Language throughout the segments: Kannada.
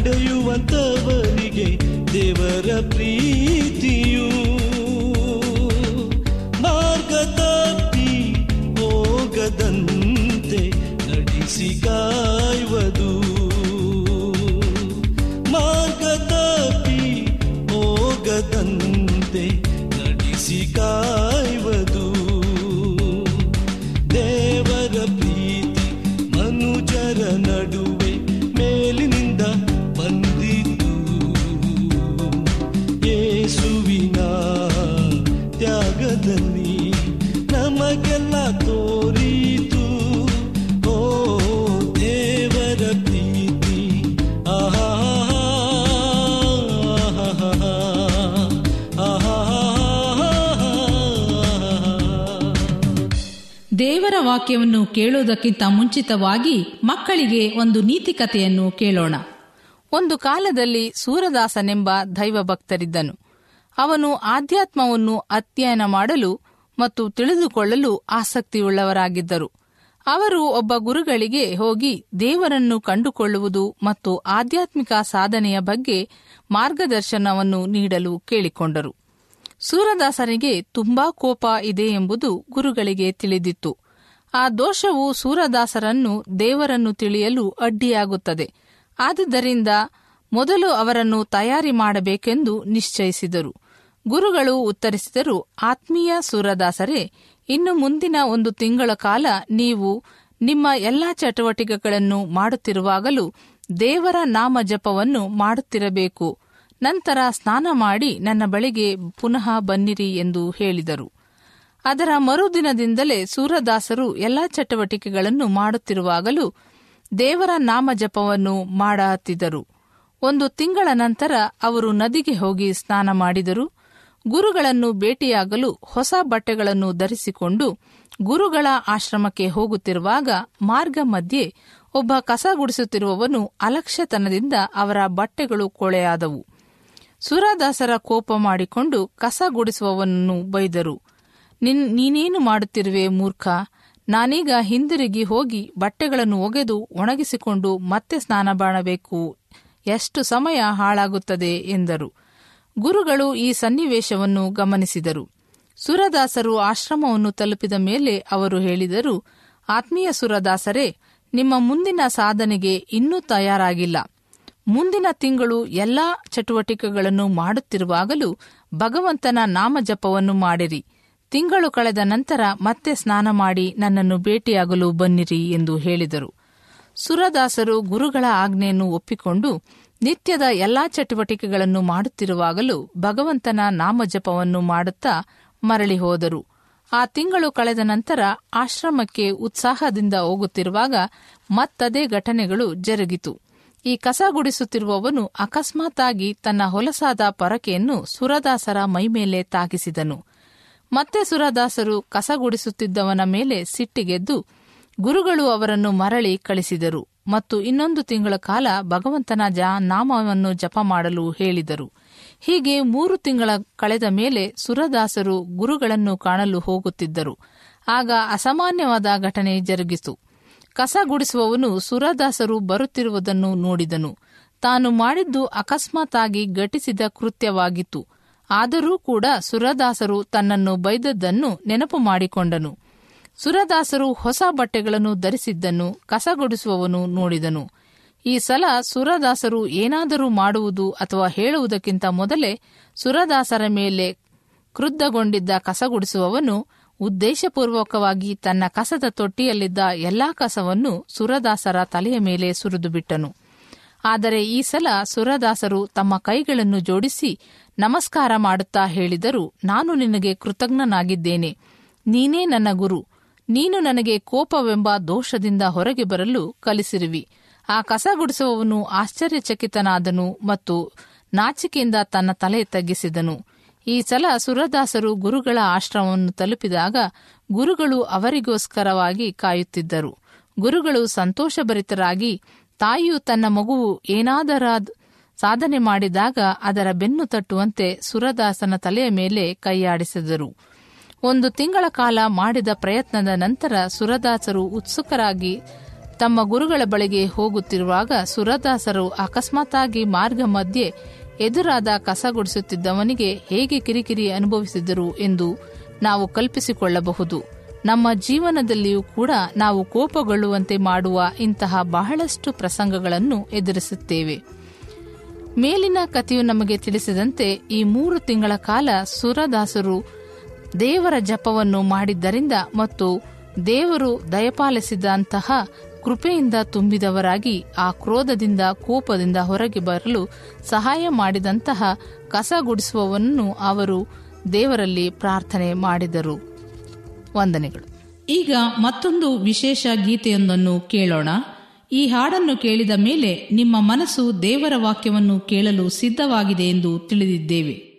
ನಡೆಯುವಂತವರಿಗೆ ದೇವರ ಪ್ರೀತಿಯು. ಮಾರ್ಗ ತಪ್ಪಿ ಹೋಗದಂತೆ ನಡೆಸಿ ಕಾಯುವುದು. ದೇವರ ವಾಕ್ಯವನ್ನು ಕೇಳುವುದಕ್ಕಿಂತ ಮುಂಚಿತವಾಗಿ ಮಕ್ಕಳಿಗೆ ಒಂದು ನೀತಿ ಕಥೆಯನ್ನು ಕೇಳೋಣ. ಒಂದು ಕಾಲದಲ್ಲಿ ಸೂರದಾಸನೆಂಬ ದೈವ ಭಕ್ತರಿದ್ದನು ಅವನು ಆಧ್ಯಾತ್ಮವನ್ನು ಅಧ್ಯಯನ ಮಾಡಲು ಮತ್ತು ತಿಳಿದುಕೊಳ್ಳಲು ಆಸಕ್ತಿಯುಳ್ಳವರಾಗಿದ್ದರು. ಅವರು ಒಬ್ಬ ಗುರುಗಳಿಗೆ ಹೋಗಿ ದೇವರನ್ನು ಕಂಡುಕೊಳ್ಳುವುದು ಮತ್ತು ಆಧ್ಯಾತ್ಮಿಕ ಸಾಧನೆಯ ಬಗ್ಗೆ ಮಾರ್ಗದರ್ಶನವನ್ನು ನೀಡಲು ಕೇಳಿಕೊಂಡರು. ಸೂರದಾಸರಿಗೆ ತುಂಬಾ ಕೋಪ ಇದೆ ಎಂಬುದು ಗುರುಗಳಿಗೆ ತಿಳಿದಿತ್ತು. ಆ ದೋಷವು ಸೂರದಾಸರನ್ನು ದೇವರನ್ನು ತಿಳಿಯಲು ಅಡ್ಡಿಯಾಗುತ್ತದೆ. ಆದುದರಿಂದ ಮೊದಲು ಅವರನ್ನು ತಯಾರಿ ಮಾಡಬೇಕೆಂದು ನಿಶ್ಚಯಿಸಿದರು. ಗುರುಗಳು ಉತ್ತರಿಸಿದರು, ಆತ್ಮೀಯ ಸೂರದಾಸರೇ, ಇನ್ನು ಮುಂದಿನ ಒಂದು ತಿಂಗಳ ಕಾಲ ನೀವು ನಿಮ್ಮ ಎಲ್ಲಾ ಚಟುವಟಿಕೆಗಳನ್ನು ಮಾಡುತ್ತಿರುವಾಗಲೂ ದೇವರ ನಾಮ ಜಪವನ್ನು ಮಾಡುತ್ತಿರಬೇಕು. ನಂತರ ಸ್ನಾನ ಮಾಡಿ ನನ್ನ ಬಳಿಗೆ ಪುನಃ ಬನ್ನಿರಿ ಎಂದು ಹೇಳಿದರು. ಅದರ ಮರುದಿನದಿಂದಲೇ ಸೂರದಾಸರು ಎಲ್ಲಾ ಚಟುವಟಿಕೆಗಳನ್ನು ಮಾಡುತ್ತಿರುವಾಗಲೂ ದೇವರ ನಾಮ ಜಪವನ್ನು ಮಾಡಹತ್ತಿದರು. ಒಂದು ತಿಂಗಳ ನಂತರ ಅವರು ನದಿಗೆ ಹೋಗಿ ಸ್ನಾನ ಮಾಡಿದರು. ಗುರುಗಳನ್ನು ಭೇಟಿಯಾಗಲು ಹೊಸ ಬಟ್ಟೆಗಳನ್ನು ಧರಿಸಿಕೊಂಡು ಗುರುಗಳ ಆಶ್ರಮಕ್ಕೆ ಹೋಗುತ್ತಿರುವಾಗ ಮಾರ್ಗ ಮಧ್ಯೆ ಒಬ್ಬ ಕಸ ಗುಡಿಸುತ್ತಿರುವವನು ಅಲಕ್ಷ್ಯತನದಿಂದ ಅವರ ಬಟ್ಟೆಗಳು ಕೊಳೆಯಾದವು. ಸುರದಾಸರ ಕೋಪ ಮಾಡಿಕೊಂಡು ಕಸ ಗುಡಿಸುವವನನ್ನು ಬೈದರು. ನಿನ್, ನೀನೇನು ಮಾಡುತ್ತಿರುವೆ ಮೂರ್ಖ? ನಾನೀಗ ಹಿಂದಿರುಗಿ ಹೋಗಿ ಬಟ್ಟೆಗಳನ್ನು ಒಗೆದು ಒಣಗಿಸಿಕೊಂಡು ಮತ್ತೆ ಸ್ನಾನ ಮಾಡಬೇಕು ಎಷ್ಟು ಸಮಯ ಹಾಳಾಗುತ್ತದೆ ಎಂದರು. ಗುರುಗಳು ಈ ಸನ್ನಿವೇಶವನ್ನು ಗಮನಿಸಿದರು. ಸುರದಾಸರು ಆಶ್ರಮವನ್ನು ತಲುಪಿದ ಮೇಲೆ ಅವರು ಹೇಳಿದರು, ಆತ್ಮೀಯ ಸುರದಾಸರೇ, ನಿಮ್ಮ ಮುಂದಿನ ಸಾಧನೆಗೆ ಇನ್ನೂ ತಯಾರಾಗಿಲ್ಲ. ಮುಂದಿನ ತಿಂಗಳು ಎಲ್ಲಾ ಚಟುವಟಿಕೆಗಳನ್ನು ಮಾಡುತ್ತಿರುವಾಗಲೂ ಭಗವಂತನ ನಾಮಜಪವನ್ನು ಮಾಡಿರಿ. ತಿಂಗಳು ಕಳೆದ ನಂತರ ಮತ್ತೆ ಸ್ನಾನ ಮಾಡಿ ನನ್ನನ್ನು ಭೇಟಿಯಾಗಲು ಬನ್ನಿರಿ ಎಂದು ಹೇಳಿದರು. ಸುರದಾಸರು ಗುರುಗಳ ಆಜ್ಞೆಯನ್ನು ಒಪ್ಪಿಕೊಂಡು ನಿತ್ಯದ ಎಲ್ಲಾ ಚಟುವಟಿಕೆಗಳನ್ನು ಮಾಡುತ್ತಿರುವಾಗಲೂ ಭಗವಂತನ ನಾಮಜಪವನ್ನು ಮಾಡುತ್ತಾ ಮರಳಿ ಹೋದರು. ಆ ತಿಂಗಳು ಕಳೆದ ನಂತರ ಆಶ್ರಮಕ್ಕೆ ಉತ್ಸಾಹದಿಂದ ಹೋಗುತ್ತಿರುವಾಗ ಮತ್ತದೇ ಘಟನೆಗಳು ಜರುಗಿತು. ಈ ಕಸ ಗುಡಿಸುತ್ತಿರುವವನು ಅಕಸ್ಮಾತ್ತಾಗಿ ತನ್ನ ಹೊಲಸಾದ ಪರಕೆಯನ್ನು ಸುರದಾಸರ ಮೈಮೇಲೆ ತಾಗಿಸಿದನು. ಮತ್ತೆ ಸುರದಾಸರು ಕಸ ಗುಡಿಸುತ್ತಿದ್ದವನ ಮೇಲೆ ಸಿಟ್ಟಿಗೆದ್ದು ಗುರುಗಳು ಅವರನ್ನು ಮರಳಿ ಕಳಿಸಿದರು ಮತ್ತು ಇನ್ನೊಂದು ತಿಂಗಳ ಕಾಲ ಭಗವಂತನ ಜ ನಾಮವನ್ನು ಜಪ ಮಾಡಲು ಹೇಳಿದರು. ಹೀಗೆ ಮೂರು ತಿಂಗಳ ಕಳೆದ ಮೇಲೆ ಸುರದಾಸರು ಗುರುಗಳನ್ನು ಕಾಣಲು ಹೋಗುತ್ತಿದ್ದರು. ಆಗ ಅಸಾಮಾನ್ಯವಾದ ಘಟನೆ ಜರುಗಿತು. ಕಸ ಗುಡಿಸುವವನು ಸುರದಾಸರು ಬರುತ್ತಿರುವುದನ್ನು ನೋಡಿದನು. ತಾನು ಮಾಡಿದ್ದು ಅಕಸ್ಮಾತ್ತಾಗಿ ಘಟಿಸಿದ ಕೃತ್ಯವಾಗಿತ್ತು. ಆದರೂ ಕೂಡ ಸುರದಾಸರು ತನ್ನನ್ನು ಬೈದದ್ದನ್ನು ನೆನಪು ಮಾಡಿಕೊಂಡನು. ಸುರದಾಸರು ಹೊಸ ಬಟ್ಟೆಗಳನ್ನು ಧರಿಸಿದ್ದನ್ನು ಕಸಗೊಡಿಸುವವನು ನೋಡಿದನು. ಈ ಸಲ ಸುರದಾಸರು ಏನಾದರೂ ಮಾಡುವುದು ಅಥವಾ ಹೇಳುವುದಕ್ಕಿಂತ ಮೊದಲೇ ಸುರದಾಸರ ಮೇಲೆ ಕ್ರುದ್ಧಗೊಂಡಿದ್ದ ಕಸಗುಡಿಸುವವನು ಉದ್ದೇಶಪೂರ್ವಕವಾಗಿ ತನ್ನ ಕಸದ ತೊಟ್ಟಿಯಲ್ಲಿದ್ದ ಎಲ್ಲಾ ಕಸವನ್ನು ಸುರದಾಸರ ತಲೆಯ ಮೇಲೆ ಸುರಿದುಬಿಟ್ಟನು. ಆದರೆ ಈ ಸಲ ಸುರದಾಸರು ತಮ್ಮ ಕೈಗಳನ್ನು ಜೋಡಿಸಿ ನಮಸ್ಕಾರ ಮಾಡುತ್ತಾ ಹೇಳಿದರು, ನಾನು ನಿನಗೆ ಕೃತಜ್ಞನಾಗಿದ್ದೇನೆ. ನೀನೇ ನನ್ನ ಗುರು. ನೀನು ನನಗೆ ಕೋಪವೆಂಬ ದೋಷದಿಂದ ಹೊರಗೆ ಬರಲು ಕಲಿಸಿರುವಿ. ಆ ಕಸ ಗುಡಿಸುವವನು ಆಶ್ಚರ್ಯಚಕಿತನಾದನು ಮತ್ತು ನಾಚಿಕೆಯಿಂದ ತನ್ನ ತಲೆ ತಗ್ಗಿಸಿದನು. ಈ ಸಲ ಸುರದಾಸರು ಗುರುಗಳ ಆಶ್ರಮವನ್ನು ತಲುಪಿದಾಗ ಗುರುಗಳು ಅವರಿಗೋಸ್ಕರವಾಗಿ ಕಾಯುತ್ತಿದ್ದರು. ಗುರುಗಳು ಸಂತೋಷಭರಿತರಾಗಿ ತಾಯಿಯು ತನ್ನ ಮಗುವು ಏನಾದರ ಸಾಧನೆ ಮಾಡಿದಾಗ ಅದರ ಬೆನ್ನು ತಟ್ಟುವಂತೆ ಸುರದಾಸನ ತಲೆಯ ಮೇಲೆ ಕೈಯಾಡಿಸಿದರು. ಒಂದು ತಿಂಗಳ ಕಾಲ ಮಾಡಿದ ಪ್ರಯತ್ನದ ನಂತರ ಸುರದಾಸರು ಉತ್ಸುಕರಾಗಿ ತಮ್ಮ ಗುರುಗಳ ಬಳಿಗೆ ಹೋಗುತ್ತಿರುವಾಗ ಸುರದಾಸರು ಅಕಸ್ಮಾತ್ತಾಗಿ ಮಾರ್ಗ ಮಧ್ಯೆ ಎದುರಾದ ಕಸ ಗುಡಿಸುತ್ತಿದ್ದವನಿಗೆ ಹೇಗೆ ಕಿರಿಕಿರಿ ಅನುಭವಿಸಿದರು ಎಂದು ನಾವು ಕಲ್ಪಿಸಿಕೊಳ್ಳಬಹುದು. ನಮ್ಮ ಜೀವನದಲ್ಲಿಯೂ ಕೂಡ ನಾವು ಕೋಪಗೊಳ್ಳುವಂತೆ ಮಾಡುವ ಇಂತಹ ಬಹಳಷ್ಟು ಪ್ರಸಂಗಗಳನ್ನು ಎದುರಿಸುತ್ತೇವೆ. ಮೇಲಿನ ಕಥೆಯು ನಮಗೆ ತಿಳಿಸಿದಂತೆ ಈ ಮೂರು ತಿಂಗಳ ಕಾಲ ಸುರದಾಸರು ದೇವರ ಜಪವನ್ನು ಮಾಡಿದ್ದರಿಂದ ಮತ್ತು ದೇವರು ದಯಪಾಲಿಸಿದಂತಹ ಕೃಪೆಯಿಂದ ತುಂಬಿದವರಾಗಿ ಆ ಕ್ರೋಧದಿಂದ ಕೋಪದಿಂದ ಹೊರಗೆ ಬರಲು ಸಹಾಯ ಮಾಡಿದಂತಹ ಕಸ ಗುಡಿಸುವವನ್ನು ಅವರು ದೇವರಲ್ಲಿ ಪ್ರಾರ್ಥನೆ ಮಾಡಿದರು. ವಂದನೆಗಳು. ಈಗ ಮತ್ತೊಂದು ವಿಶೇಷ ಗೀತೆಯೊಂದನ್ನು ಕೇಳೋಣ. ಈ ಹಾಡನ್ನು ಕೇಳಿದ ಮೇಲೆ ನಿಮ್ಮ ಮನಸ್ಸು ದೇವರ ವಾಕ್ಯವನ್ನು ಕೇಳಲು ಸಿದ್ಧವಾಗಿದೆ ಎಂದು ತಿಳಿದಿದ್ದೇವೆ.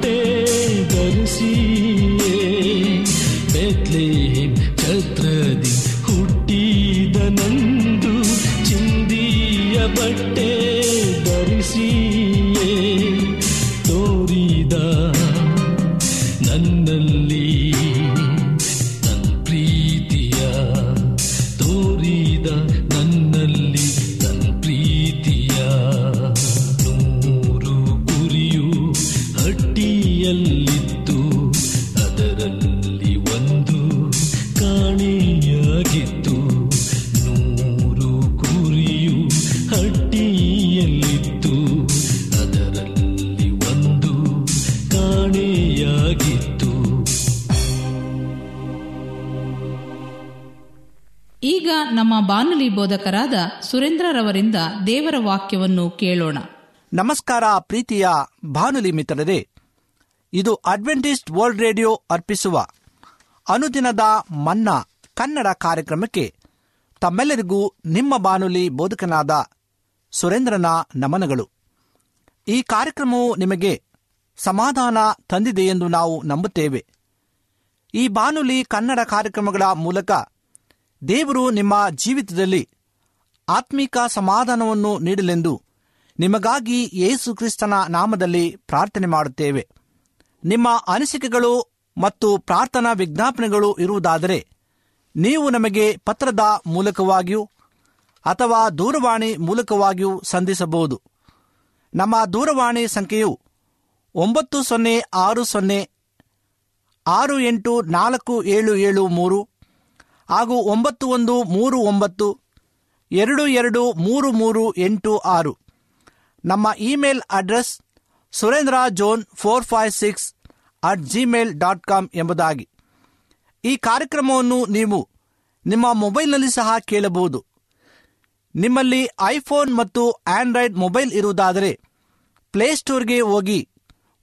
tengo decir. ಈಗ ನಮ್ಮ ಬಾನುಲಿ ಬೋಧಕರಾದ ಸುರೇಂದ್ರರವರಿಂದ ದೇವರ ವಾಕ್ಯವನ್ನು ಕೇಳೋಣ. ನಮಸ್ಕಾರ ಪ್ರೀತಿಯ ಬಾನುಲಿ ಮಿತ್ರರೇ, ಇದು ಅಡ್ವೆಂಟಿಸ್ಟ್ ವರ್ಲ್ಡ್ ರೇಡಿಯೋ ಅರ್ಪಿಸುವ ಅನುದಿನದ ಮನ್ನಾ ಕನ್ನಡ ಕಾರ್ಯಕ್ರಮಕ್ಕೆ ತಮ್ಮೆಲ್ಲರಿಗೂ ನಿಮ್ಮ ಬಾನುಲಿ ಬೋಧಕನಾದ ಸುರೇಂದ್ರನ ನಮನಗಳು. ಈ ಕಾರ್ಯಕ್ರಮವು ನಿಮಗೆ ಸಮಾಧಾನ ತಂದಿದೆ ಎಂದು ನಾವು ನಂಬುತ್ತೇವೆ. ಈ ಬಾನುಲಿ ಕನ್ನಡ ಕಾರ್ಯಕ್ರಮಗಳ ಮೂಲಕ ದೇವರು ನಿಮ್ಮ ಜೀವಿತದಲ್ಲಿ ಆತ್ಮಿಕ ಸಮಾಧಾನವನ್ನು ನೀಡಲೆಂದು ನಿಮಗಾಗಿ ಯೇಸು ಕ್ರಿಸ್ತನ ನಾಮದಲ್ಲಿ ಪ್ರಾರ್ಥನೆ ಮಾಡುತ್ತೇವೆ. ನಿಮ್ಮ ಅನಿಸಿಕೆಗಳು ಮತ್ತು ಪ್ರಾರ್ಥನಾ ವಿಜ್ಞಾಪನೆಗಳು ಇರುವುದಾದರೆ ನೀವು ನಮಗೆ ಪತ್ರದ ಮೂಲಕವಾಗಿಯೂ ಅಥವಾ ದೂರವಾಣಿ ಮೂಲಕವಾಗಿಯೂ ಸಂಧಿಸಬಹುದು. ನಮ್ಮ ದೂರವಾಣಿ ಸಂಖ್ಯೆಯು ಒಂಬತ್ತು ಸೊನ್ನೆ ಆರು ಸೊನ್ನೆ ಆರು ಎಂಟು ನಾಲ್ಕು ಏಳು ಏಳು ಮೂರು ಹಾಗೂ ಒಂಬತ್ತು ಒಂದು ಮೂರು ಒಂಬತ್ತು, ಎರಡು ಎರಡು ಮೂರು ಮೂರು ಎಂಟು ಆರು. ನಮ್ಮ email address Surendra John four five six at Gmail dot com ಎಂಬುದಾಗಿ. ಈ ಕಾರ್ಯಕ್ರಮವನ್ನು ನೀವು ನಿಮ್ಮ ಮೊಬೈಲ್ನಲ್ಲಿ ಸಹ ಕೇಳಬಹುದು. ನಿಮ್ಮಲ್ಲಿ ಐಫೋನ್ ಮತ್ತು ಆಂಡ್ರಾಯ್ಡ್ ಮೊಬೈಲ್ ಇರುವುದಾದರೆ ಪ್ಲೇಸ್ಟೋರ್ಗೆ ಹೋಗಿ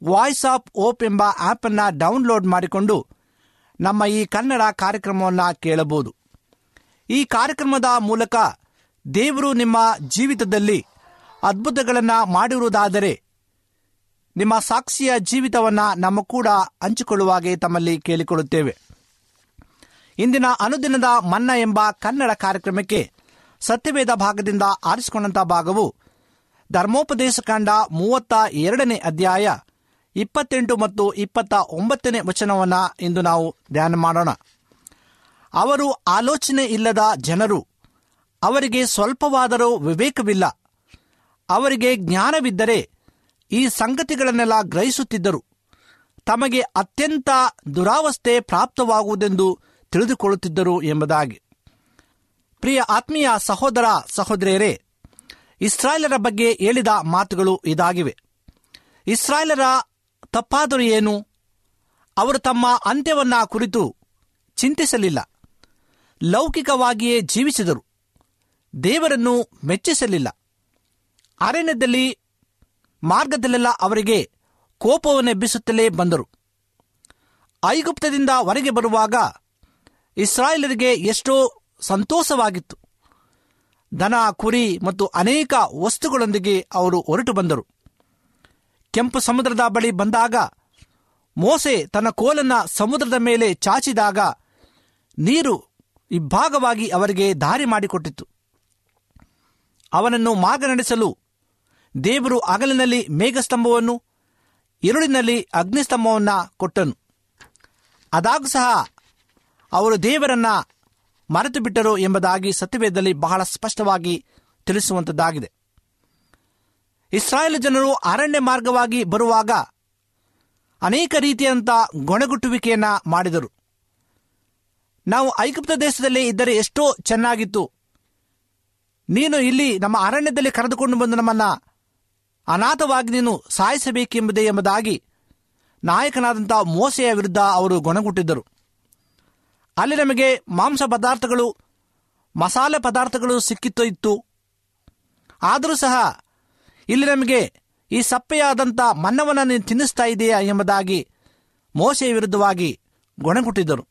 ವಾಯ್ಸ್ ಆಫ್ ಓಪ್ ಎಂಬ ಆ್ಯಪನ್ನು ಡೌನ್ಲೋಡ್ ಮಾಡಿಕೊಂಡು ನಮ್ಮ ಈ ಕನ್ನಡ ಕಾರ್ಯಕ್ರಮವನ್ನು ಕೇಳಬಹುದು. ಈ ಕಾರ್ಯಕ್ರಮದ ಮೂಲಕ ದೇವರು ನಿಮ್ಮ ಜೀವಿತದಲ್ಲಿ ಅದ್ಭುತಗಳನ್ನು ಮಾಡಿರುವುದಾದರೆ ನಿಮ್ಮ ಸಾಕ್ಷಿಯ ಜೀವಿತವನ್ನು ನಮ್ಮ ಕೂಡ ಹಂಚಿಕೊಳ್ಳುವಾಗೆ ತಮ್ಮಲ್ಲಿ ಕೇಳಿಕೊಳ್ಳುತ್ತೇವೆ. ಇಂದಿನ ಅನುದಿನದ ಮನ್ನ ಎಂಬ ಕನ್ನಡ ಕಾರ್ಯಕ್ರಮಕ್ಕೆ ಸತ್ಯವೇದ ಭಾಗದಿಂದ ಆರಿಸಿಕೊಂಡಂಥ ಭಾಗವು ಧರ್ಮೋಪದೇಶ ಕಾಂಡ ಮೂವತ್ತ ಎರಡನೇ ಅಧ್ಯಾಯ ಇಪ್ಪತ್ತೆಂಟು ಮತ್ತು ಇಪ್ಪತ್ತ ಒಂಬತ್ತನೇ ವಚನವನ್ನು ಇಂದು ನಾವು ಧ್ಯಾನ ಮಾಡೋಣ. ಅವರು ಆಲೋಚನೆ ಇಲ್ಲದ ಜನರು, ಅವರಿಗೆ ಸ್ವಲ್ಪವಾದರೂ ವಿವೇಕವಿಲ್ಲ. ಅವರಿಗೆ ಜ್ಞಾನವಿದ್ದರೆ ಈ ಸಂಗತಿಗಳನ್ನೆಲ್ಲ ಗ್ರಹಿಸುತ್ತಿದ್ದರು. ತಮಗೆ ಅತ್ಯಂತ ದುರಾವಸ್ಥೆ ಪ್ರಾಪ್ತವಾಗುವುದೆಂದು ತಿಳಿದುಕೊಳ್ಳುತ್ತಿದ್ದರು ಎಂಬುದಾಗಿ. ಪ್ರಿಯ ಆತ್ಮೀಯ ಸಹೋದರ ಸಹೋದರಿಯರೇ, ಇಸ್ರಾಯೇಲರ ಬಗ್ಗೆ ಹೇಳಿದ ಮಾತುಗಳು ಇದಾಗಿವೆ. ಇಸ್ರಾಯೇಲರ ತಪ್ಪಾದರೂ ಏನು? ಅವರು ತಮ್ಮ ಅಂತ್ಯವನ್ನ ಕುರಿತು ಚಿಂತಿಸಲಿಲ್ಲ. ಲೌಕಿಕವಾಗಿಯೇ ಜೀವಿಸಿದರು. ದೇವರನ್ನು ಮೆಚ್ಚಿಸಲಿಲ್ಲ. ಅರಣ್ಯದಲ್ಲಿ, ಮಾರ್ಗದಲ್ಲೆಲ್ಲ ಅವರಿಗೆ ಕೋಪವನ್ನೆಬ್ಬಿಸುತ್ತಲೇ ಬಂದರು. ಐಗುಪ್ತದಿಂದ ಹೊರಗೆ ಬರುವಾಗ ಇಸ್ರಾಯೇಲರಿಗೆ ಎಷ್ಟೋ ಸಂತೋಷವಾಗಿತ್ತು. ದನ, ಕುರಿ ಮತ್ತು ಅನೇಕ ವಸ್ತುಗಳೊಂದಿಗೆ ಅವರು ಹೊರಟು ಬಂದರು. ಕೆಂಪು ಸಮುದ್ರದ ಬಳಿ ಬಂದಾಗ ಮೋಸೆ ತನ್ನ ಕೋಲನ್ನ ಸಮುದ್ರದ ಮೇಲೆ ಚಾಚಿದಾಗ ನೀರು ಇಬ್ಬಾಗವಾಗಿ ಅವರಿಗೆ ದಾರಿ ಮಾಡಿಕೊಟ್ಟಿತು. ಅವನನ್ನು ಮಾರ್ಗ ನಡೆಸಲು ದೇವರು ಅಗಲಿನಲ್ಲಿ ಮೇಘಸ್ತಂಭವನ್ನು ಇರುಳಿನಲ್ಲಿ ಅಗ್ನಿಸ್ತಂಭವನ್ನು ಕೊಟ್ಟನು. ಅದಾಗೂ ಸಹ ಅವರು ದೇವರನ್ನ ಮರೆತು ಬಿಟ್ಟರು ಎಂಬುದಾಗಿ ಸತ್ಯವೇದದಲ್ಲಿ ಬಹಳ ಸ್ಪಷ್ಟವಾಗಿ ತಿಳಿಸುವಂಥದ್ದಾಗಿದೆ ಇಸ್ರಾಯೇಲ್ ಜನರು ಅರಣ್ಯ ಮಾರ್ಗವಾಗಿ ಬರುವಾಗ ಅನೇಕ ರೀತಿಯಂಥ ಗೊಣಗುಟ್ಟುವಿಕೆಯನ್ನ ಮಾಡಿದರು. ನಾವು ಐಗುಪ್ತ ದೇಶದಲ್ಲಿ ಇದ್ದರೆ ಎಷ್ಟೋ ಚೆನ್ನಾಗಿತ್ತು. ನೀನು ಇಲ್ಲಿ ನಮ್ಮ ಅರಣ್ಯದಲ್ಲಿ ಕರೆದುಕೊಂಡು ಬಂದು ನಮ್ಮನ್ನ ಅನಾಥವಾಗಿ ನೀನು ಸಾಯಿಸಬೇಕೆಂಬುದೇ ಎಂಬುದಾಗಿ ನಾಯಕನಾದಂಥ ಮೋಸೆಯ ವಿರುದ್ಧ ಅವರು ಗೊಣಗುಟ್ಟಿದ್ದರು. ಅಲ್ಲಿ ನಮಗೆ ಮಾಂಸ ಪದಾರ್ಥಗಳು, ಮಸಾಲೆ ಪದಾರ್ಥಗಳು ಸಿಕ್ಕಿತ್ತು ಇತ್ತು. ಆದರೂ ಸಹ ಇಲ್ಲಿ ನಮಗೆ ಈ ಸಪ್ಪೆಯಾದಂಥ ಮನ್ನವನ್ನು ನೀನು ತಿನ್ನಿಸ್ತಾ ಇದೆಯಾ ಎಂಬುದಾಗಿ ಮೋಸೆಯ ವಿರುದ್ಧವಾಗಿ ಗೊಣಗುಟ್ಟಿದ್ದರು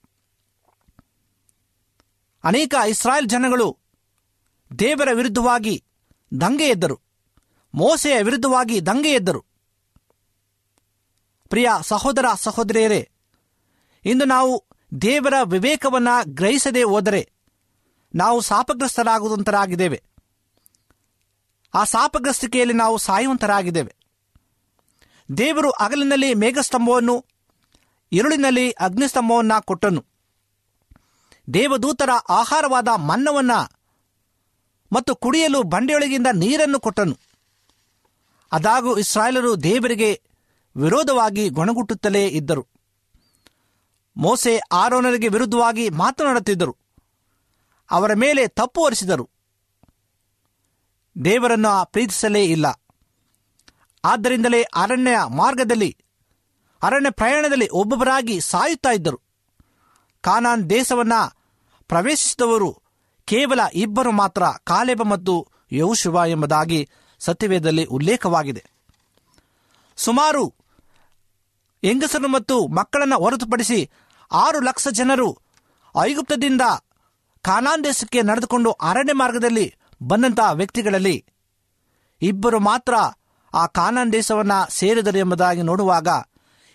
ಅನೇಕ ಇಸ್ರಾಯೇಲ್ ಜನಗಳು ದೇವರ ವಿರುದ್ಧವಾಗಿ ದಂಗೆ ಎದ್ದರು. ಮೋಸೆಯ ವಿರುದ್ಧವಾಗಿ ದಂಗೆ ಎದ್ದರು. ಪ್ರಿಯ ಸಹೋದರ ಸಹೋದರಿಯರೇ, ಇಂದು ನಾವು ದೇವರ ವಿವೇಕವನ್ನ ಗ್ರಹಿಸದೆ ಹೋದರೆ ನಾವು ಶಾಪಗ್ರಸ್ತರಾಗುವಂತರಾಗಿದ್ದೇವೆ. ಆ ಶಾಪಗ್ರಸ್ತಿಕೆಯಲ್ಲಿ ನಾವು ಸಾಯುವಂತರಾಗಿದ್ದೇವೆ. ದೇವರು ಹಗಲಿನಲ್ಲಿ ಮೇಘಸ್ತಂಭವನ್ನು ಇರುಳಿನಲ್ಲಿ ಅಗ್ನಿಸ್ತಂಭವನ್ನು ಕೊಟ್ಟನು. ದೇವದೂತರ ಆಹಾರವಾದ ಮನ್ನವನ್ನು ಮತ್ತು ಕುಡಿಯಲು ಬಂಡೆಯೊಳಗಿಂದ ನೀರನ್ನು ಕೊಟ್ಟನು. ಅದಾಗೂ ಇಸ್ರಾಯೇಲರು ದೇವರಿಗೆ ವಿರೋಧವಾಗಿ ಗೊಣಗುಟ್ಟುತ್ತಲೇ ಇದ್ದರು. ಮೋಸೆ ಆರೋನರಿಗೆ ವಿರುದ್ಧವಾಗಿ ಮಾತನಾಡುತ್ತಿದ್ದರು. ಅವರ ಮೇಲೆ ತಪ್ಪು ಹೊರಿಸಿದರು. ದೇವರನ್ನು ಪ್ರೀತಿಸಲೇ ಇಲ್ಲ. ಆದ್ದರಿಂದಲೇ ಅರಣ್ಯ ಮಾರ್ಗದಲ್ಲಿ, ಅರಣ್ಯ ಪ್ರಯಾಣದಲ್ಲಿ ಒಬ್ಬೊಬ್ಬರಾಗಿ ಸಾಯುತ್ತಾ ಇದ್ದರು. ಕಾನಾನ್ ದೇಶವನ್ನ ಪ್ರವೇಶಿಸಿದವರು ಕೇವಲ ಇಬ್ಬರು ಮಾತ್ರ, ಕಾಲೇಬ ಮತ್ತು ಯೌಶುವ ಎಂಬುದಾಗಿ ಸತ್ಯವೇದದಲ್ಲಿ ಉಲ್ಲೇಖವಾಗಿದೆ. ಸುಮಾರು ಹೆಂಗಸರು ಮತ್ತು ಮಕ್ಕಳನ್ನು ಹೊರತುಪಡಿಸಿ ಆರು ಲಕ್ಷ ಜನರು ಐಗುಪ್ತದಿಂದ ಕಾನಾನ್ ದೇಶಕ್ಕೆ ನಡೆದುಕೊಂಡು ಅರಣ್ಯ ಮಾರ್ಗದಲ್ಲಿ ಬಂದಂತಹ ವ್ಯಕ್ತಿಗಳಲ್ಲಿ ಇಬ್ಬರು ಮಾತ್ರ ಆ ಕಾನಾನ್ ದೇಶವನ್ನು ಸೇರಿದರು ಎಂಬುದಾಗಿ ನೋಡುವಾಗ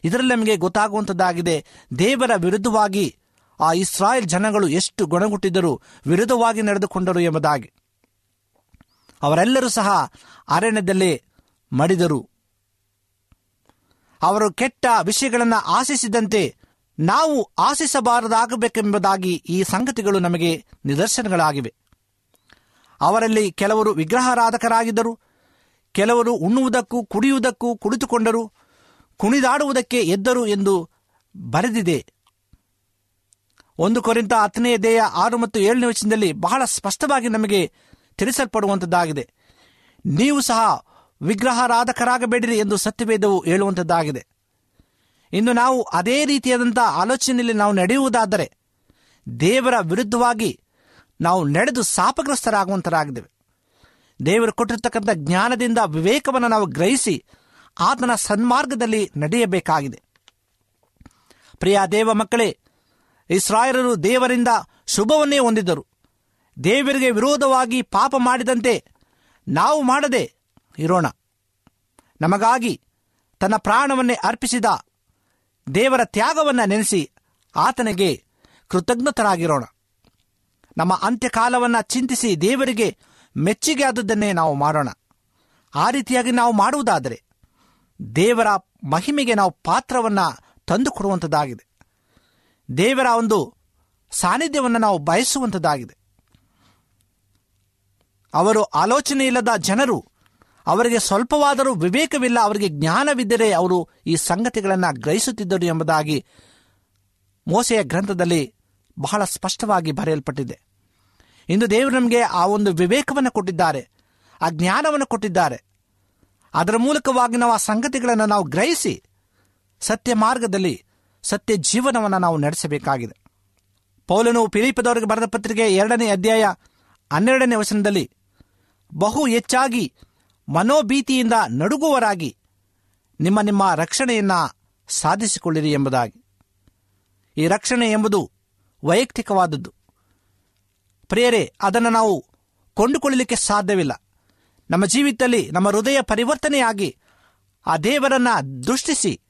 ಇದರಲ್ಲಿ ನಮಗೆ ಗೊತ್ತಾಗುವಂಥದ್ದಾಗಿದೆ ದೇವರ ವಿರುದ್ಧವಾಗಿ ಆ ಇಸ್ರಾಯೇಲ್ ಜನಗಳು ಎಷ್ಟು ಗುಣಗುಟ್ಟಿದ್ದರು ವಿರುದ್ಧವಾಗಿ ನಡೆದುಕೊಂಡರು ಎಂಬುದಾಗಿ. ಅವರೆಲ್ಲರೂ ಸಹ ಅರಣ್ಯದಲ್ಲೇ ಮಡಿದರು. ಅವರು ಕೆಟ್ಟ ವಿಷಯಗಳನ್ನು ಆಶಿಸಿದಂತೆ ನಾವು ಆಶಿಸಬಾರದಾಗಬೇಕೆಂಬುದಾಗಿ ಈ ಸಂಗತಿಗಳು ನಮಗೆ ನಿದರ್ಶನಗಳಾಗಿವೆ. ಅವರಲ್ಲಿ ಕೆಲವರು ವಿಗ್ರಹಾರಾಧಕರಾಗಿದ್ದರು, ಕೆಲವರು ಉಣ್ಣುವುದಕ್ಕೂ ಕುಡಿಯುವುದಕ್ಕೂ ಕುಳಿತುಕೊಂಡರು, ಕುಣಿದಾಡುವುದಕ್ಕೆ ಎದ್ದರು ಎಂದು ಬರೆದಿದೆ. ಒಂದು ಕೊರಿಂತ ಹತ್ತನೇ ದೇಹ ಆರು ಮತ್ತು ಏಳನೇ ವಚನದಲ್ಲಿ ಬಹಳ ಸ್ಪಷ್ಟವಾಗಿ ನಮಗೆ ತಿಳಿಸಲ್ಪಡುವಂಥದ್ದಾಗಿದೆ ನೀವು ಸಹ ವಿಗ್ರಹಾರಾಧಕರಾಗಬೇಡಿರಿ ಎಂದು ಸತ್ಯವೇದವು ಹೇಳುವಂಥದ್ದಾಗಿದೆ ಇಂದು ನಾವು ಅದೇ ರೀತಿಯಾದಂಥ ಆಲೋಚನೆಯಲ್ಲಿ ನಾವು ನಡೆಯುವುದಾದರೆ ದೇವರ ವಿರುದ್ಧವಾಗಿ ನಾವು ನಡೆದು ಶಾಪಗ್ರಸ್ತರಾಗುವಂತರಾಗಿದ್ದೇವೆ. ದೇವರು ಕೊಟ್ಟಿರ್ತಕ್ಕಂಥ ಜ್ಞಾನದಿಂದ ವಿವೇಕವನ್ನು ನಾವು ಗ್ರಹಿಸಿ ಆತನ ಸನ್ಮಾರ್ಗದಲ್ಲಿ ನಡೆಯಬೇಕಾಗಿದೆ. ಪ್ರಿಯ ದೇವ ಮಕ್ಕಳೇ ಇಸ್ರಾಯರರು ದೇವರಿಂದ ಶುಭವನ್ನೇ ಹೊಂದಿದ್ದರು. ದೇವರಿಗೆ ವಿರೋಧವಾಗಿ ಪಾಪ ಮಾಡಿದಂತೆ ನಾವು ಮಾಡದೆ ಇರೋಣ. ನಮಗಾಗಿ ತನ್ನ ಪ್ರಾಣವನ್ನೇ ಅರ್ಪಿಸಿದ ದೇವರ ತ್ಯಾಗವನ್ನು ನೆನೆಸಿ ಆತನಿಗೆ ಕೃತಜ್ಞತರಾಗಿರೋಣ. ನಮ್ಮ ಅಂತ್ಯಕಾಲವನ್ನ ಚಿಂತಿಸಿ ದೇವರಿಗೆ ಮೆಚ್ಚುಗೆ ಆದದ್ದನ್ನೇ ನಾವು ಮಾಡೋಣ. ಆ ರೀತಿಯಾಗಿ ನಾವು ಮಾಡುವುದಾದರೆ ದೇವರ ಮಹಿಮೆಗೆ ನಾವು ಪಾತ್ರವನ್ನು ತಂದುಕೊಡುವಂಥದ್ದಾಗಿದೆ. ದೇವರ ಒಂದು ಸಾನ್ನಿಧ್ಯವನ್ನು ನಾವು ಬಯಸುವಂಥದ್ದಾಗಿದೆ. ಅವರು ಆಲೋಚನೆ ಇಲ್ಲದ ಜನರು, ಅವರಿಗೆ ಸ್ವಲ್ಪವಾದರೂ ವಿವೇಕವಿಲ್ಲ, ಅವರಿಗೆ ಜ್ಞಾನವಿದ್ದರೆ ಅವರು ಈ ಸಂಗತಿಗಳನ್ನು ಗ್ರಹಿಸುತ್ತಿದ್ದರು ಎಂಬುದಾಗಿ ಮೋಸೆಯ ಗ್ರಂಥದಲ್ಲಿ ಬಹಳ ಸ್ಪಷ್ಟವಾಗಿ ಬರೆಯಲ್ಪಟ್ಟಿದೆ. ಇಂದು ದೇವರು ನಮಗೆ ಆ ಒಂದು ವಿವೇಕವನ್ನು ಕೊಟ್ಟಿದ್ದಾರೆ, ಆ ಜ್ಞಾನವನ್ನು ಕೊಟ್ಟಿದ್ದಾರೆ. ಅದರ ಮೂಲಕವಾಗಿ ನಾವು ಆ ಸಂಗತಿಗಳನ್ನು ನಾವು ಗ್ರಹಿಸಿ ಸತ್ಯ ಮಾರ್ಗದಲ್ಲಿ ಸತ್ಯ ಜೀವನವನ್ನು ನಾವು ನಡೆಸಬೇಕಾಗಿದೆ. ಪೌಲನು ಪಿಲಿಪದವರಿಗೆ ಬರೆದ ಪತ್ರಿಕೆ ಎರಡನೇ ಅಧ್ಯಾಯ ಹನ್ನೆರಡನೇ ವಚನದಲ್ಲಿ, ಬಹು ಹೆಚ್ಚಾಗಿ ಮನೋಭೀತಿಯಿಂದ ನಡುಗುವರಾಗಿ ನಿಮ್ಮ ನಿಮ್ಮ ರಕ್ಷಣೆಯನ್ನು ಸಾಧಿಸಿಕೊಳ್ಳಿರಿ ಎಂಬುದಾಗಿ. ಈ ರಕ್ಷಣೆ ಎಂಬುದು ವೈಯಕ್ತಿಕವಾದದ್ದು. ಪ್ರಿಯರೇ, ಅದನ್ನು ನಾವು ಕೊಂಡುಕೊಳ್ಳಲಿಕ್ಕೆ ಸಾಧ್ಯವಿಲ್ಲ. ನಮ್ಮ ಜೀವಿತದಲ್ಲಿ ನಮ್ಮ ಹೃದಯ ಪರಿವರ್ತನೆಯಾಗಿ ಆ ದೇವರನ್ನು ದೃಷ್ಟಿಸಿ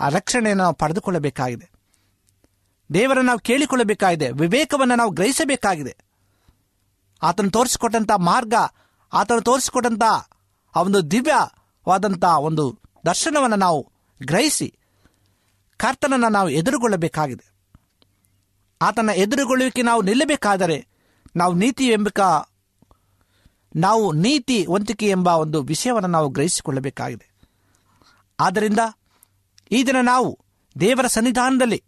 ಆ ರಕ್ಷಣೆಯನ್ನು ನಾವು ಪಡೆದುಕೊಳ್ಳಬೇಕಾಗಿದೆ. ದೇವರನ್ನು ನಾವು ಕೇಳಿಕೊಳ್ಳಬೇಕಾಗಿದೆ. ವಿವೇಕವನ್ನು ನಾವು ಗ್ರಹಿಸಬೇಕಾಗಿದೆ. ಆತನು ತೋರಿಸಿಕೊಟ್ಟಂಥ ಮಾರ್ಗ, ಆತನು ತೋರಿಸಿಕೊಟ್ಟಂಥ ಆ ಒಂದು ದಿವ್ಯವಾದಂಥ ಒಂದು ದರ್ಶನವನ್ನು ನಾವು ಗ್ರಹಿಸಿ ಕರ್ತನನ್ನು ನಾವು ಎದುರುಗೊಳ್ಳಬೇಕಾಗಿದೆ. ಆತನ ಎದುರುಗೊಳ್ಳುವಿಕೆ ನಾವು ನಿಲ್ಲಬೇಕಾದರೆ ನಾವು ನೀತಿ ಎಂಬಕ, ನಾವು ನೀತಿ ವಂತಿಕೆ ಎಂಬ ಒಂದು ವಿಷಯವನ್ನು ನಾವು ಗ್ರಹಿಸಿಕೊಳ್ಳಬೇಕಾಗಿದೆ. ಆದ್ದರಿಂದ ಈ ದಿನ ನಾವು ದೇವರ ಸನ್ನಿಧಾನದಲ್ಲಿ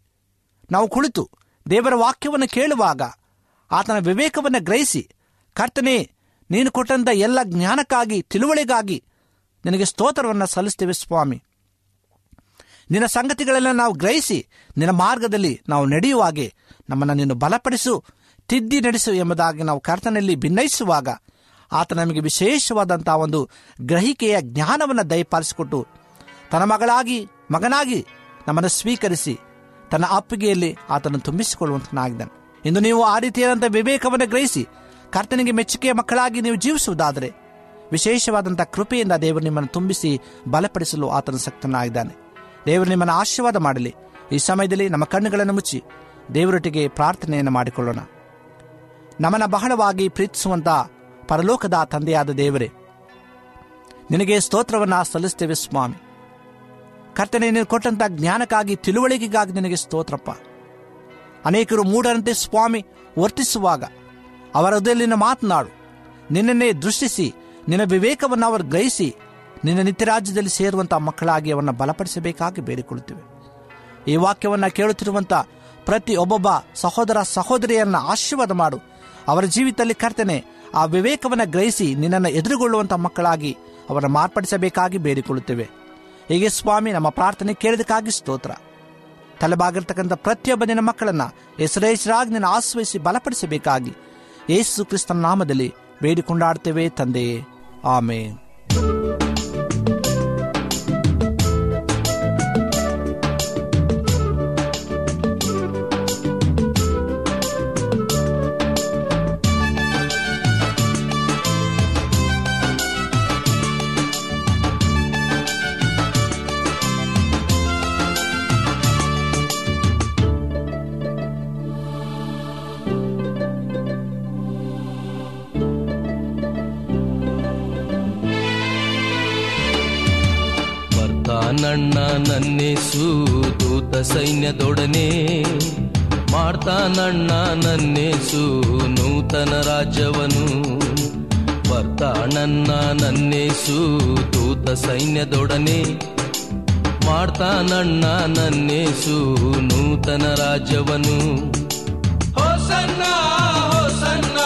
ನಾವು ಕುಳಿತು ದೇವರ ವಾಕ್ಯವನ್ನು ಕೇಳುವಾಗ ಆತನ ವಿವೇಕವನ್ನು ಗ್ರಹಿಸಿ, ಕರ್ತನೆ, ನೀನು ಕೊಟ್ಟಂಥ ಎಲ್ಲ ಜ್ಞಾನಕ್ಕಾಗಿ, ತಿಳುವಳಿಗಾಗಿ ನಿನಗೆ ಸ್ತೋತ್ರವನ್ನು ಸಲ್ಲಿಸ್ತೇವೆ ಸ್ವಾಮಿ. ನಿನ್ನ ಸಂಗತಿಗಳೆಲ್ಲ ನಾವು ಗ್ರಹಿಸಿ, ನಿನ್ನ ಮಾರ್ಗದಲ್ಲಿ ನಾವು ನಡೆಯುವಾಗೆ ನಮ್ಮನ್ನು ನೀನು ಬಲಪಡಿಸು. ತಿದ್ದಿ ನಡೆಸು ಎಂಬುದಾಗಿ ನಾವು ಕರ್ತನಲ್ಲಿ ಭಿನ್ನಯಿಸುವಾಗ ಆತ ನಮಗೆ ವಿಶೇಷವಾದಂತಹ ಒಂದು ಗ್ರಹಿಕೆಯ ಜ್ಞಾನವನ್ನು ದಯಪಾಲಿಸಿಕೊಟ್ಟು ತನ್ನ ಮಗಳಾಗಿ, ಮಗನಾಗಿ ನಮ್ಮನ್ನು ಸ್ವೀಕರಿಸಿ ತನ್ನ ಅಪ್ಪಿಗೆಯಲ್ಲಿ ಆತನು ತುಂಬಿಸಿಕೊಳ್ಳುವಂತನಾಗಿದ್ದಾನೆ. ಇಂದು ನೀವು ಆ ರೀತಿಯಾದಂಥ ವಿವೇಕವನ್ನು ಗ್ರಹಿಸಿ ಕರ್ತನಿಗೆ ಮೆಚ್ಚುಗೆಯ ಮಕ್ಕಳಾಗಿ ನೀವು ಜೀವಿಸುವುದಾದರೆ ವಿಶೇಷವಾದಂಥ ಕೃಪೆಯಿಂದ ದೇವರು ನಿಮ್ಮನ್ನು ತುಂಬಿಸಿ ಬಲಪಡಿಸಲು ಆತನ ಸಕ್ತನಾಗಿದ್ದಾನೆ. ದೇವರು ನಿಮ್ಮನ್ನು ಆಶೀರ್ವಾದ ಮಾಡಲಿ. ಈ ಸಮಯದಲ್ಲಿ ನಮ್ಮ ಕಣ್ಣುಗಳನ್ನು ಮುಚ್ಚಿ ದೇವರೊಟ್ಟಿಗೆ ಪ್ರಾರ್ಥನೆಯನ್ನು ಮಾಡಿಕೊಳ್ಳೋಣ. ನಮ್ಮನ್ನು ಬಹಳವಾಗಿ ಪ್ರೀತಿಸುವಂತ ಪರಲೋಕದ ತಂದೆಯಾದ ದೇವರೇ, ನಿನಗೆ ಸ್ತೋತ್ರವನ್ನು ಸಲ್ಲಿಸ್ತೇವೆ ಸ್ವಾಮಿ. ಕರ್ತನೆ, ನೀನು ಕೊಟ್ಟಂತ ಜ್ಞಾನಕ್ಕಾಗಿ, ತಿಳುವಳಿಕೆಗಾಗಿ ನಿನಗೆ ಸ್ತೋತ್ರಪ್ಪ. ಅನೇಕರು ಮೂಢರಂತೆ ಸ್ವಾಮಿ, ವರ್ತಿಸುವಾಗ ಅವರ ಹೃದಯಲ್ಲಿನ ಮಾತನಾಡು. ನಿನ್ನನ್ನೇ ದೃಷ್ಟಿಸಿ, ನಿನ್ನ ವಿವೇಕವನ್ನು ಅವರು ಗ್ರಹಿಸಿ, ನಿನ್ನ ನಿತ್ಯರಾಜ್ಯದಲ್ಲಿ ಸೇರುವಂಥ ಮಕ್ಕಳಾಗಿ ಅವನ್ನ ಬಲಪಡಿಸಬೇಕಾಗಿ ಬೇಡಿಕೊಳ್ಳುತ್ತೇವೆ. ಈ ವಾಕ್ಯವನ್ನು ಕೇಳುತ್ತಿರುವಂಥ ಪ್ರತಿ ಒಬ್ಬೊಬ್ಬ ಸಹೋದರ ಸಹೋದರಿಯನ್ನು ಆಶೀರ್ವಾದ ಮಾಡು. ಅವರ ಜೀವಿತದಲ್ಲಿ ಕರ್ತನೆ, ಆ ವಿವೇಕವನ್ನು ಗ್ರಹಿಸಿ ನಿನ್ನನ್ನು ಎದುರುಗೊಳ್ಳುವಂಥ ಮಕ್ಕಳಾಗಿ ಅವರನ್ನು ಮಾರ್ಪಡಿಸಬೇಕಾಗಿ ಬೇಡಿಕೊಳ್ಳುತ್ತೇವೆ. ಹೀಗೆ ಸ್ವಾಮಿ ನಮ್ಮ ಪ್ರಾರ್ಥನೆ ಕೇಳಿದಕ್ಕಾಗಿ ಸ್ತೋತ್ರ. ತಲೆಬಾಗಿರ್ತಕ್ಕಂಥ ಪ್ರತಿಯೊಬ್ಬ ನಿನ್ನ ಮಕ್ಕಳನ್ನ ಹೆಸರೇಸರಾಗಿ ನಿನ್ನ ಆಶ್ರಯಿಸಿ ಬಲಪಡಿಸಬೇಕಾಗಿ ಯೇಸು ಕ್ರಿಸ್ತನ ನಾಮದಲ್ಲಿ ಬೇಡಿಕೊಂಡಾಡ್ತೇವೆ ತಂದೆಯೇ. ಆಮೇನ್. ನನ್ನೇಸು ದೂತ ಸೈನ್ಯದೊಡನೆ ಮಾಡ್ತಾನಣ್ಣ ನನ್ನೇಸು ನೂತನ ರಾಜ್ಯವನು. ಬರ್ತಾನಣ್ಣ ನನ್ನೇಸು ದೂತ ಸೈನ್ಯದೊಡನೆ ಮಾಡ್ತಾನಣ್ಣ ನನ್ನೇಸು ನೂತನ ರಾಜ್ಯವನು. ಹೋಸನ್ನ ಹೋಸನ್ನ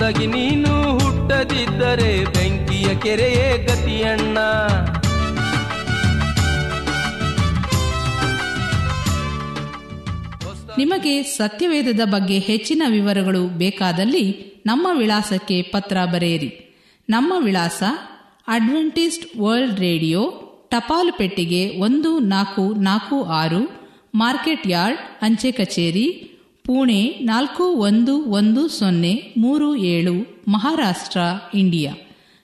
ಹೊಸದಾಗಿ ನೀನು ಹುಟ್ಟದಿದ್ದರೆ ಬೆಂಕಿಯ ಕೆರೆಯೇ ಗತಿಯಣ್ಣ. ನಿಮಗೆ ಸತ್ಯವೇದದ ಬಗ್ಗೆ ಹೆಚ್ಚಿನ ವಿವರಗಳು ಬೇಕಾದಲ್ಲಿ ನಮ್ಮ ವಿಳಾಸಕ್ಕೆ ಪತ್ರ ಬರೆಯಿರಿ. ನಮ್ಮ ವಿಳಾಸ ಅಡ್ವೆಂಟಿಸ್ಟ್ ವರ್ಲ್ಡ್ ರೇಡಿಯೋ, ಟಪಾಲು ಪೆಟ್ಟಿಗೆ ಒಂದು ನಾಲ್ಕು ನಾಲ್ಕು ಆರು, ಮಾರ್ಕೆಟ್ ಯಾರ್ಡ್, ಅಂಚೆ ಕಚೇರಿ ಪುಣೆ ನಾಲ್ಕು ಒಂದು ಒಂದು ಸೊನ್ನೆ ಮೂರು ಏಳು ಮಹಾರಾಷ್ಟ್ರ, ಇಂಡಿಯಾ.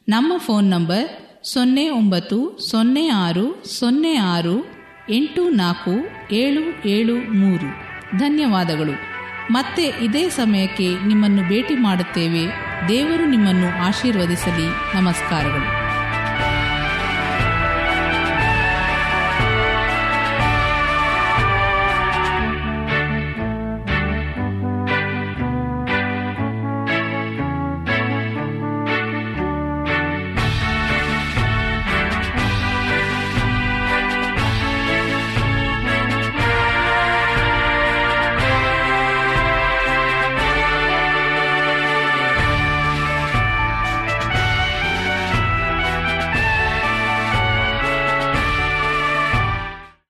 ನಮ್ಮ ಫೋನ್ ನಂಬರ್ ಸೊನ್ನೆ ಒಂಬತ್ತು ಸೊನ್ನೆ ಆರು ಸೊನ್ನೆ ಆರು ಎಂಟು ನಾಲ್ಕು ಏಳು ಏಳು ಮೂರು. ಧನ್ಯವಾದಗಳು. ಮತ್ತೆ ಇದೇ ಸಮಯಕ್ಕೆ ನಿಮ್ಮನ್ನು ಭೇಟಿ ಮಾಡುತ್ತೇವೆ. ದೇವರು ನಿಮ್ಮನ್ನು ಆಶೀರ್ವದಿಸಲಿ. ನಮಸ್ಕಾರಗಳು.